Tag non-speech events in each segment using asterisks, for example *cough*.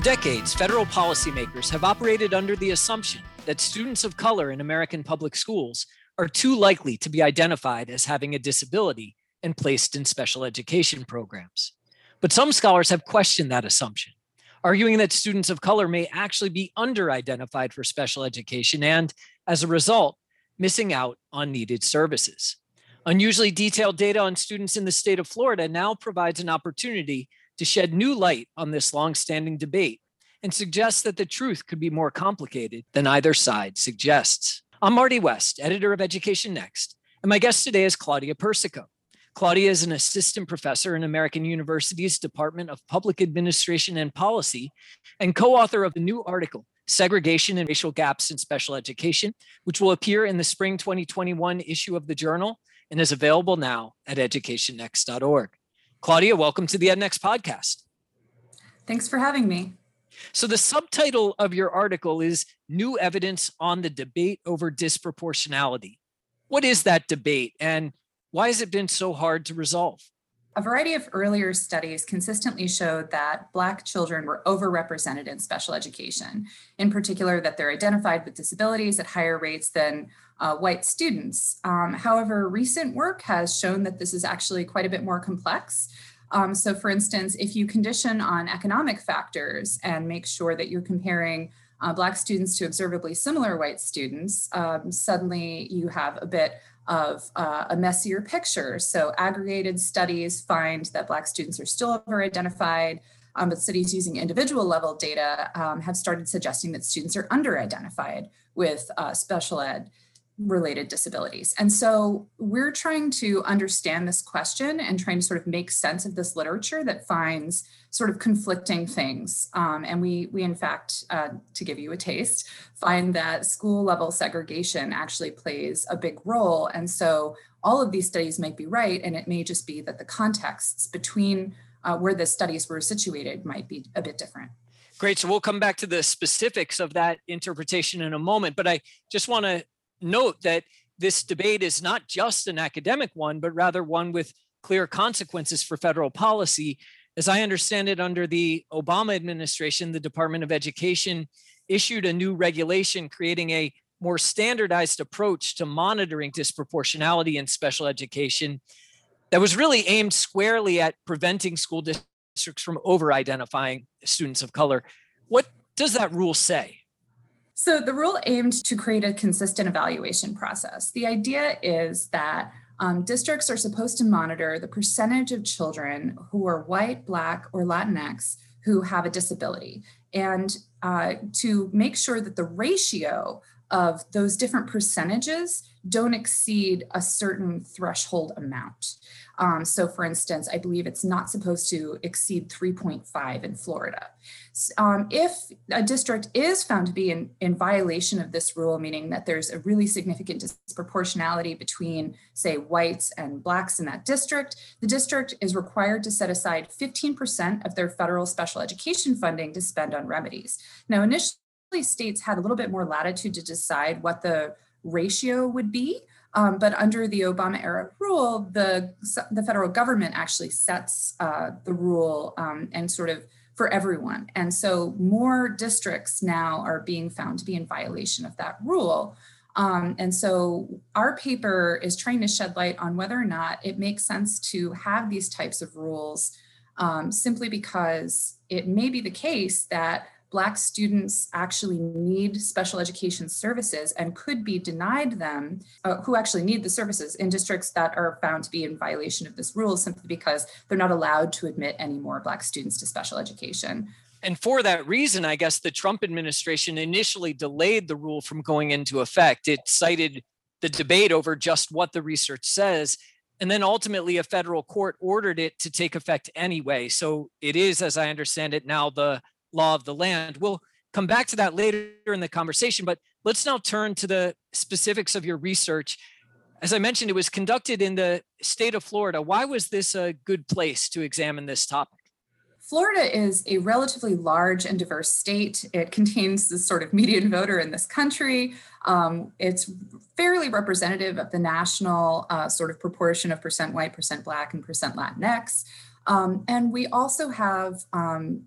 For decades, federal policymakers have operated under the assumption that students of color in American public schools are too likely to be identified as having a disability and placed in special education programs. But some scholars have questioned that assumption, arguing that students of color may actually be under identified for special education and, as a result, missing out on needed services. Unusually detailed data on students in the state of Florida now provides an opportunity to shed new light on this longstanding debate and suggests that the truth could be more complicated than either side suggests. I'm Marty West, editor of Education Next, and my guest today is Claudia Persico. Claudia is an assistant professor in American University's Department of Public Administration and Policy and co author of the new article, Segregation and Racial Gaps in Special Education, which will appear in the spring 2021 issue of the journal and is available now at educationnext.org. Claudia, welcome to the EdNext podcast. Thanks for having me. So, the subtitle of your article is New Evidence on the Debate Over Disproportionality. What is that debate and why has it been so hard to resolve? A variety of earlier studies consistently showed that Black children were overrepresented in special education, in particular, that they're identified with disabilities at higher rates than uh, white students. Um, however, recent work has shown that this is actually quite a bit more complex. Um, so, for instance, if you condition on economic factors and make sure that you're comparing uh, Black students to observably similar white students, um, suddenly you have a bit of uh, a messier picture. So, aggregated studies find that Black students are still over identified. Um, but studies using individual level data um, have started suggesting that students are under identified with uh, special ed related disabilities. And so we're trying to understand this question and trying to sort of make sense of this literature that finds sort of conflicting things. Um, and we, we in fact, uh, to give you a taste, find that school level segregation actually plays a big role. And so all of these studies might be right, and it may just be that the contexts between uh, where the studies were situated might be a bit different. Great. So we'll come back to the specifics of that interpretation in a moment. But I just want to note that this debate is not just an academic one, but rather one with clear consequences for federal policy. As I understand it, under the Obama administration, the Department of Education issued a new regulation creating a more standardized approach to monitoring disproportionality in special education that was really aimed squarely at preventing school districts from over identifying students of color. What does that rule say? So the rule aimed to create a consistent evaluation process. The idea is that um, districts are supposed to monitor the percentage of children who are white, Black, or Latinx who have a disability, and uh, to make sure that the ratio of those different percentages don't exceed a certain threshold amount. Um, so, for instance, I believe it's not supposed to exceed 3.5 in Florida. Um, if a district is found to be in, in violation of this rule, meaning that there's a really significant disproportionality between, say, whites and blacks in that district, the district is required to set aside 15% of their federal special education funding to spend on remedies. Now, initially, states had a little bit more latitude to decide what the ratio would be. Um, but under the Obama era rule, the, the federal government actually sets uh, the rule um, and sort of for everyone. And so more districts now are being found to be in violation of that rule. Um, and so our paper is trying to shed light on whether or not it makes sense to have these types of rules um, simply because it may be the case that Black students actually need special education services and could be denied them, uh, who actually need the services in districts that are found to be in violation of this rule simply because they're not allowed to admit any more Black students to special education. And for that reason, I guess the Trump administration initially delayed the rule from going into effect. It cited the debate over just what the research says. And then ultimately, a federal court ordered it to take effect anyway. So it is, as I understand it, now the law of the land. We'll come back to that later in the conversation, but let's now turn to the specifics of your research. As I mentioned, it was conducted in the state of Florida. Why was this a good place to examine this topic? Florida is a relatively large and diverse state. It contains the sort of median voter in this country. Um, it's fairly representative of the national uh, sort of proportion of percent white, percent black, and percent Latinx. Um, and we also have um,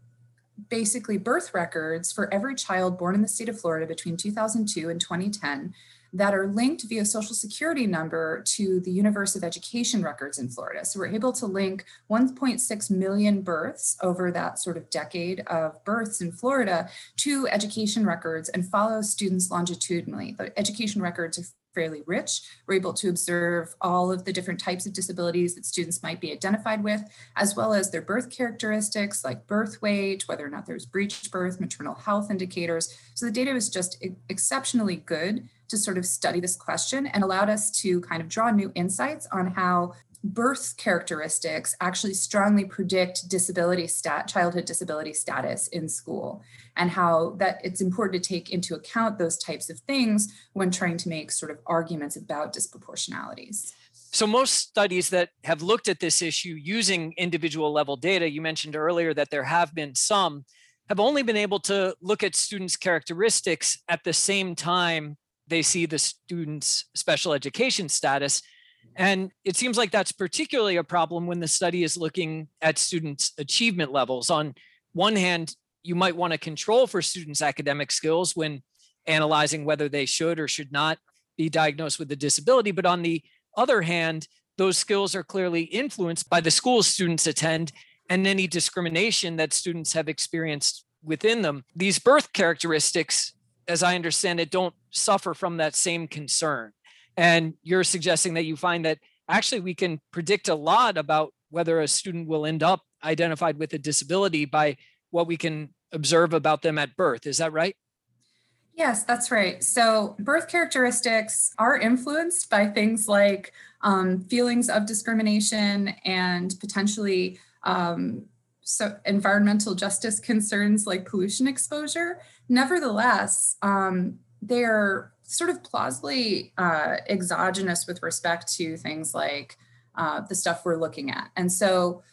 basically birth records for every child born in the state of Florida between 2002 and 2010 that are linked via social security number to the universe of education records in Florida. So we're able to link 1.6 million births over that sort of decade of births in Florida to education records and follow students longitudinally. The education records are fairly rich. We're able to observe all of the different types of disabilities that students might be identified with, as well as their birth characteristics like birth weight, whether or not there's breech birth, maternal health indicators. So the data was just exceptionally good to sort of study this question and allowed us to kind of draw new insights on how birth characteristics actually strongly predict disability stat childhood disability status in school and how that it's important to take into account those types of things when trying to make sort of arguments about disproportionalities. So most studies that have looked at this issue using individual level data you mentioned earlier that there have been some have only been able to look at students characteristics at the same time they see the student's special education status and it seems like that's particularly a problem when the study is looking at students' achievement levels. On one hand, you might want to control for students' academic skills when analyzing whether they should or should not be diagnosed with a disability. But on the other hand, those skills are clearly influenced by the schools students attend and any discrimination that students have experienced within them. These birth characteristics, as I understand it, don't suffer from that same concern. And you're suggesting that you find that actually we can predict a lot about whether a student will end up identified with a disability by what we can observe about them at birth. Is that right? Yes, that's right. So, birth characteristics are influenced by things like um, feelings of discrimination and potentially um, so environmental justice concerns like pollution exposure. Nevertheless, um, they're sort of plausibly uh, exogenous with respect to things like uh, the stuff we're looking at. And so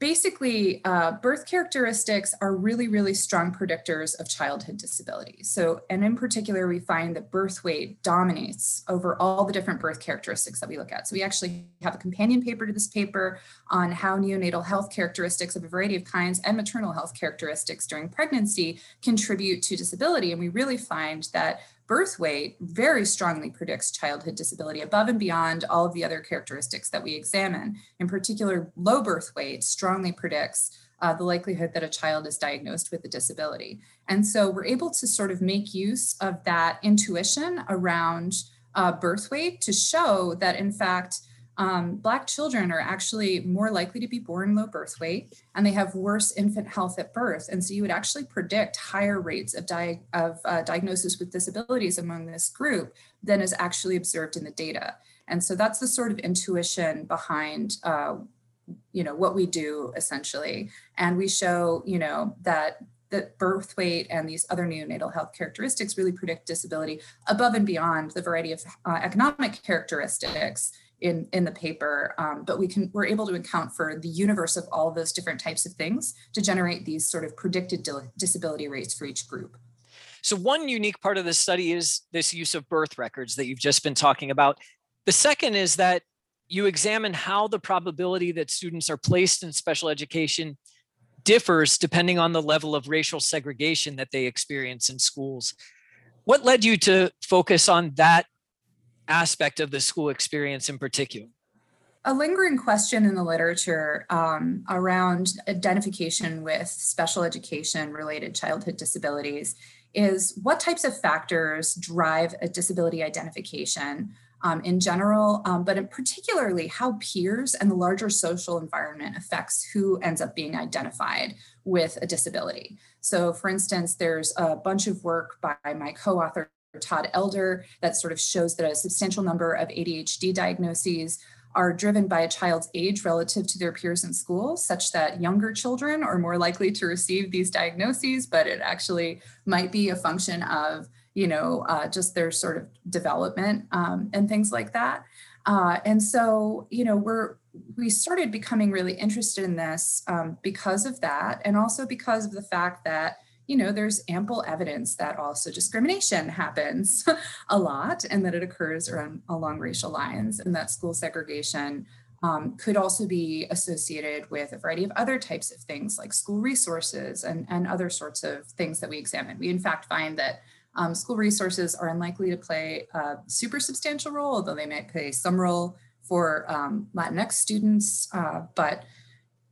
basically, uh, birth characteristics are really, really strong predictors of childhood disability. So, and in particular, we find that birth weight dominates over all the different birth characteristics that we look at. So, we actually have a companion paper to this paper on how neonatal health characteristics of a variety of kinds and maternal health characteristics during pregnancy contribute to disability. And we really find that birth weight very strongly predicts childhood disability above and beyond all of the other characteristics that we examine. In particular, low birth weight strongly predicts uh, the likelihood that a child is diagnosed with a disability. And so we're able to sort of make use of that intuition around uh, birth weight to show that, in fact, um, Black children are actually more likely to be born low birth weight and they have worse infant health at birth. And so you would actually predict higher rates of, di- of uh, diagnosis with disabilities among this group than is actually observed in the data. And so that's the sort of intuition behind uh, you know what we do essentially and we show you know that that birth weight and these other neonatal health characteristics really predict disability above and beyond the variety of uh, economic characteristics in in the paper um, but we can we're able to account for the universe of all those different types of things to generate these sort of predicted disability rates for each group. So one unique part of this study is this use of birth records that you've just been talking about. The second is that you examine how the probability that students are placed in special education differs depending on the level of racial segregation that they experience in schools. What led you to focus on that aspect of the school experience in particular? A lingering question in the literature um, around identification with special education related childhood disabilities is what types of factors drive a disability identification um, in general, um, but in particularly how peers and the larger social environment affects who ends up being identified with a disability. So, for instance, there's a bunch of work by my co author Todd Elder that sort of shows that a substantial number of ADHD diagnoses are driven by a child's age relative to their peers in school, such that younger children are more likely to receive these diagnoses, but it actually might be a function of, you know, uh, just their sort of development um, and things like that. Uh, and so, you know, we're we started becoming really interested in this um, because of that, and also because of the fact that you know, there's ample evidence that also discrimination happens *laughs* a lot and that it occurs around along racial lines and that school segregation um, could also be associated with a variety of other types of things like school resources and, and other sorts of things that we examine. We in fact find that um, school resources are unlikely to play a super substantial role, although they might play some role for um, Latinx students. Uh, but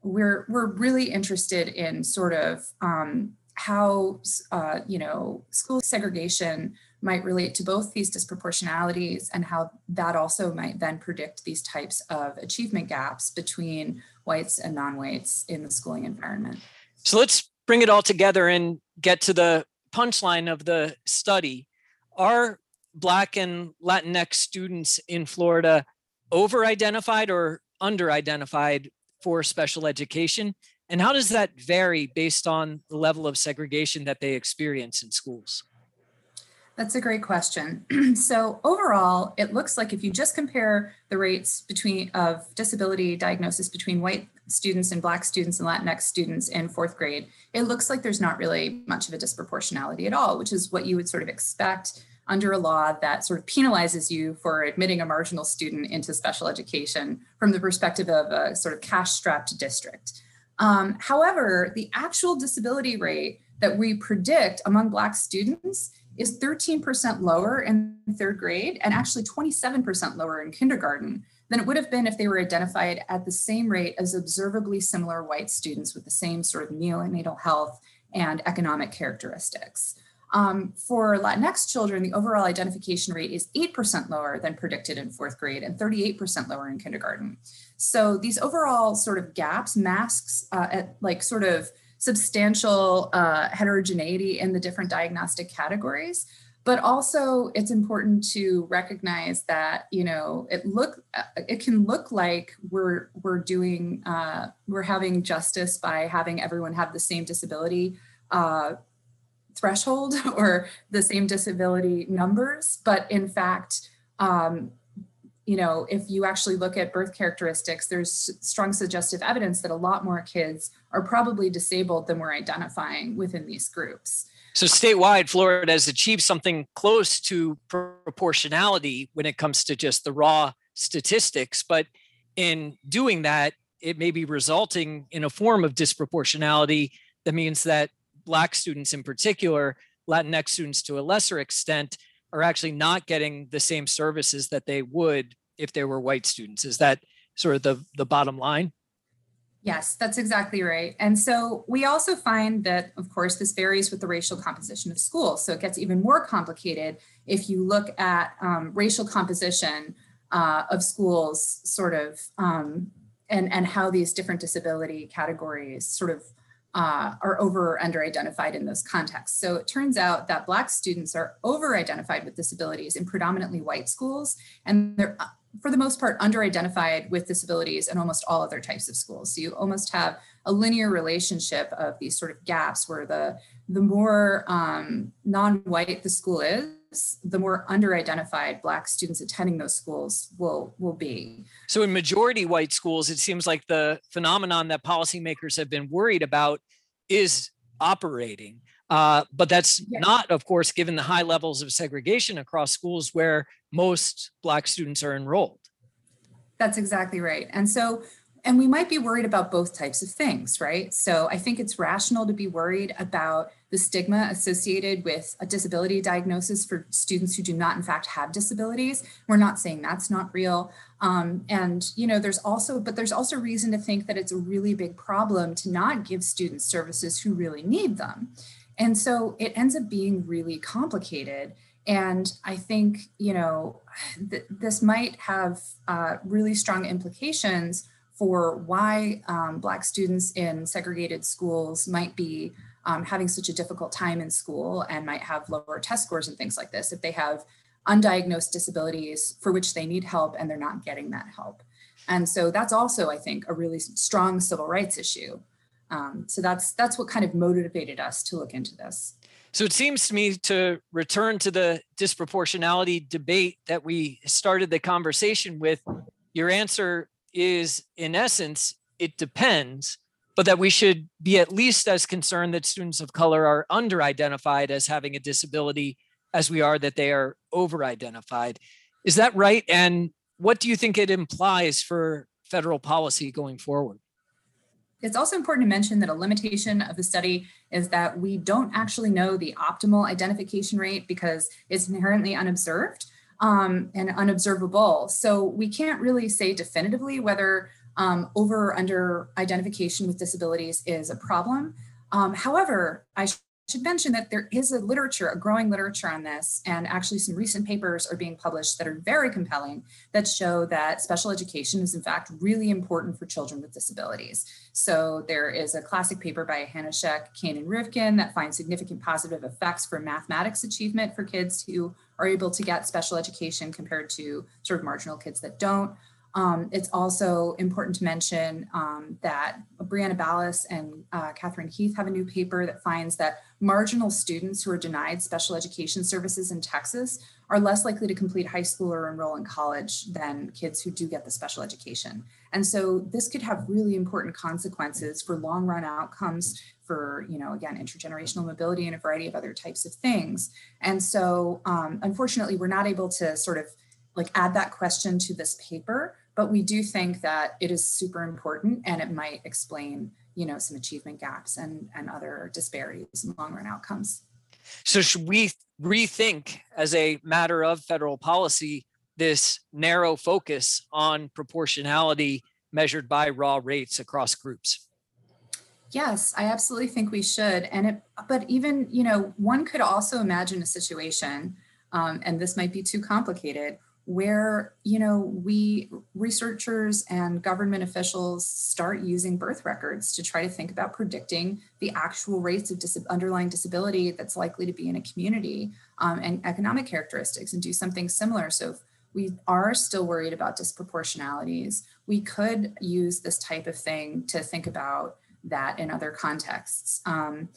we're, we're really interested in sort of um, how, uh, you know, school segregation might relate to both these disproportionalities and how that also might then predict these types of achievement gaps between whites and non-whites in the schooling environment. So let's bring it all together and get to the punchline of the study. Are Black and Latinx students in Florida over-identified or under-identified for special education? And how does that vary based on the level of segregation that they experience in schools? That's a great question. *clears throat* so overall, it looks like if you just compare the rates between of disability diagnosis between white students and black students and Latinx students in fourth grade, it looks like there's not really much of a disproportionality at all, which is what you would sort of expect under a law that sort of penalizes you for admitting a marginal student into special education from the perspective of a sort of cash strapped district. Um, however, the actual disability rate that we predict among Black students is 13% lower in third grade and actually 27% lower in kindergarten than it would have been if they were identified at the same rate as observably similar white students with the same sort of neonatal health and economic characteristics. Um, for Latinx children, the overall identification rate is 8% lower than predicted in fourth grade and 38% lower in kindergarten. So these overall sort of gaps masks uh, at like sort of substantial uh, heterogeneity in the different diagnostic categories but also it's important to recognize that you know it look uh, it can look like we're we're doing uh, we're having justice by having everyone have the same disability uh, threshold *laughs* or the same disability numbers but in fact um, you know, if you actually look at birth characteristics, there's strong suggestive evidence that a lot more kids are probably disabled than we're identifying within these groups. So statewide, Florida has achieved something close to proportionality when it comes to just the raw statistics. But in doing that, it may be resulting in a form of disproportionality that means that Black students in particular, Latinx students to a lesser extent, are actually not getting the same services that they would if they were white students. Is that sort of the, the bottom line? Yes, that's exactly right. And so we also find that, of course, this varies with the racial composition of schools. So it gets even more complicated if you look at um, racial composition uh, of schools, sort of, um, and, and how these different disability categories sort of uh, are over or under identified in those contexts. So it turns out that Black students are over identified with disabilities in predominantly white schools, and they're uh, for the most part under identified with disabilities in almost all other types of schools. So you almost have a linear relationship of these sort of gaps where the, the more um, non-white the school is, the more under-identified Black students attending those schools will, will be. So in majority white schools, it seems like the phenomenon that policymakers have been worried about is operating. Uh, but that's yes. not, of course, given the high levels of segregation across schools where most Black students are enrolled. That's exactly right. And so and we might be worried about both types of things, right? So I think it's rational to be worried about the stigma associated with a disability diagnosis for students who do not in fact have disabilities. We're not saying that's not real. Um, and, you know, there's also, but there's also reason to think that it's a really big problem to not give students services who really need them. And so it ends up being really complicated. And I think, you know, th this might have uh, really strong implications for why um, Black students in segregated schools might be um, having such a difficult time in school and might have lower test scores and things like this if they have undiagnosed disabilities for which they need help and they're not getting that help. And so that's also, I think, a really strong civil rights issue. Um, so that's that's what kind of motivated us to look into this. So it seems to me to return to the disproportionality debate that we started the conversation with, your answer is in essence, it depends, but that we should be at least as concerned that students of color are under identified as having a disability as we are that they are over identified. Is that right? And what do you think it implies for federal policy going forward. It's also important to mention that a limitation of the study is that we don't actually know the optimal identification rate because it's inherently unobserved um, and unobservable. So we can't really say definitively whether um, over or under identification with disabilities is a problem. Um, however, I should mention that there is a literature, a growing literature on this, and actually some recent papers are being published that are very compelling that show that special education is in fact really important for children with disabilities. So there is a classic paper by Hanushek, Kane, and Rivkin that finds significant positive effects for mathematics achievement for kids who are able to get special education compared to sort of marginal kids that don't. Um, it's also important to mention um, that Brianna Ballis and uh, Catherine Heath have a new paper that finds that marginal students who are denied special education services in Texas are less likely to complete high school or enroll in college than kids who do get the special education. And so this could have really important consequences for long run outcomes for, you know, again, intergenerational mobility and a variety of other types of things. And so um, unfortunately, we're not able to sort of like add that question to this paper, but we do think that it is super important and it might explain, you know, some achievement gaps and, and other disparities in long run outcomes. So should we rethink as a matter of federal policy this narrow focus on proportionality measured by raw rates across groups? Yes, I absolutely think we should. And it, but even, you know, one could also imagine a situation, um, and this might be too complicated, where you know we researchers and government officials start using birth records to try to think about predicting the actual rates of dis- underlying disability that's likely to be in a community um, and economic characteristics and do something similar. So if we are still worried about disproportionalities we could use this type of thing to think about that in other contexts. Um,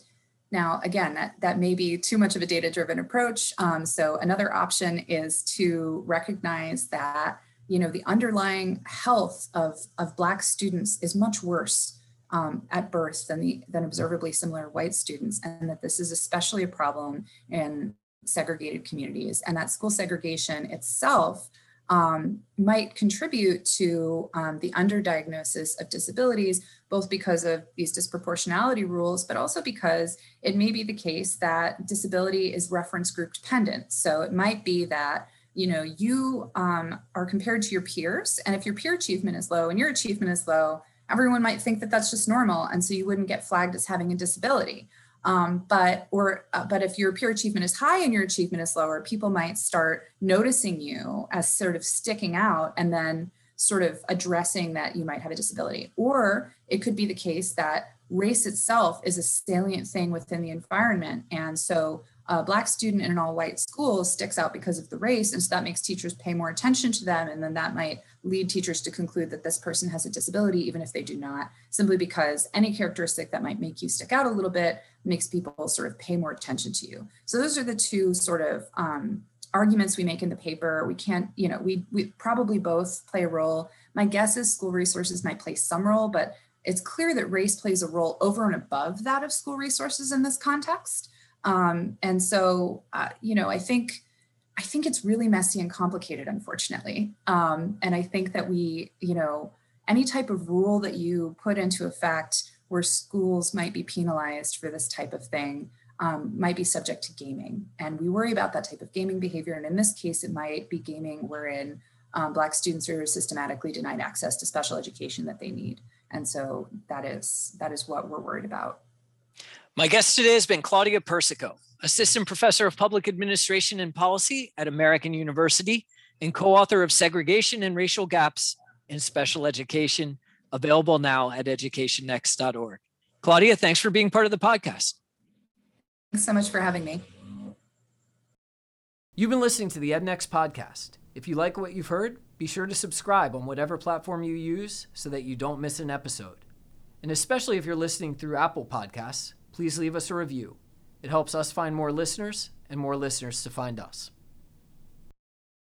now, again, that, that may be too much of a data driven approach. Um, so another option is to recognize that, you know, the underlying health of, of Black students is much worse um, at birth than the than observably similar white students, and that this is especially a problem in segregated communities, and that school segregation itself um, might contribute to um, the underdiagnosis of disabilities, both because of these disproportionality rules, but also because it may be the case that disability is reference group dependent. So it might be that you know you um, are compared to your peers, and if your peer achievement is low and your achievement is low, everyone might think that that's just normal, and so you wouldn't get flagged as having a disability. Um, but or uh, but if your peer achievement is high and your achievement is lower, people might start noticing you as sort of sticking out and then sort of addressing that you might have a disability. Or it could be the case that race itself is a salient thing within the environment. And so a black student in an all white school sticks out because of the race. And so that makes teachers pay more attention to them. And then that might lead teachers to conclude that this person has a disability, even if they do not, simply because any characteristic that might make you stick out a little bit makes people sort of pay more attention to you. So those are the two sort of um, arguments we make in the paper. We can't, you know, we, we probably both play a role. My guess is school resources might play some role, but it's clear that race plays a role over and above that of school resources in this context. Um, and so, uh, you know, I think I think it's really messy and complicated, unfortunately. Um, and I think that we, you know, any type of rule that you put into effect where schools might be penalized for this type of thing um, might be subject to gaming. And we worry about that type of gaming behavior. And in this case, it might be gaming wherein um, Black students are systematically denied access to special education that they need. And so that is that is what we're worried about. My guest today has been Claudia Persico, Assistant Professor of Public Administration and Policy at American University and co-author of Segregation and Racial Gaps in Special Education, available now at educationnext.org. Claudia, thanks for being part of the podcast. Thanks so much for having me. You've been listening to the EdNext podcast. If you like what you've heard, be sure to subscribe on whatever platform you use so that you don't miss an episode. And especially if you're listening through Apple Podcasts, please leave us a review. It helps us find more listeners and more listeners to find us.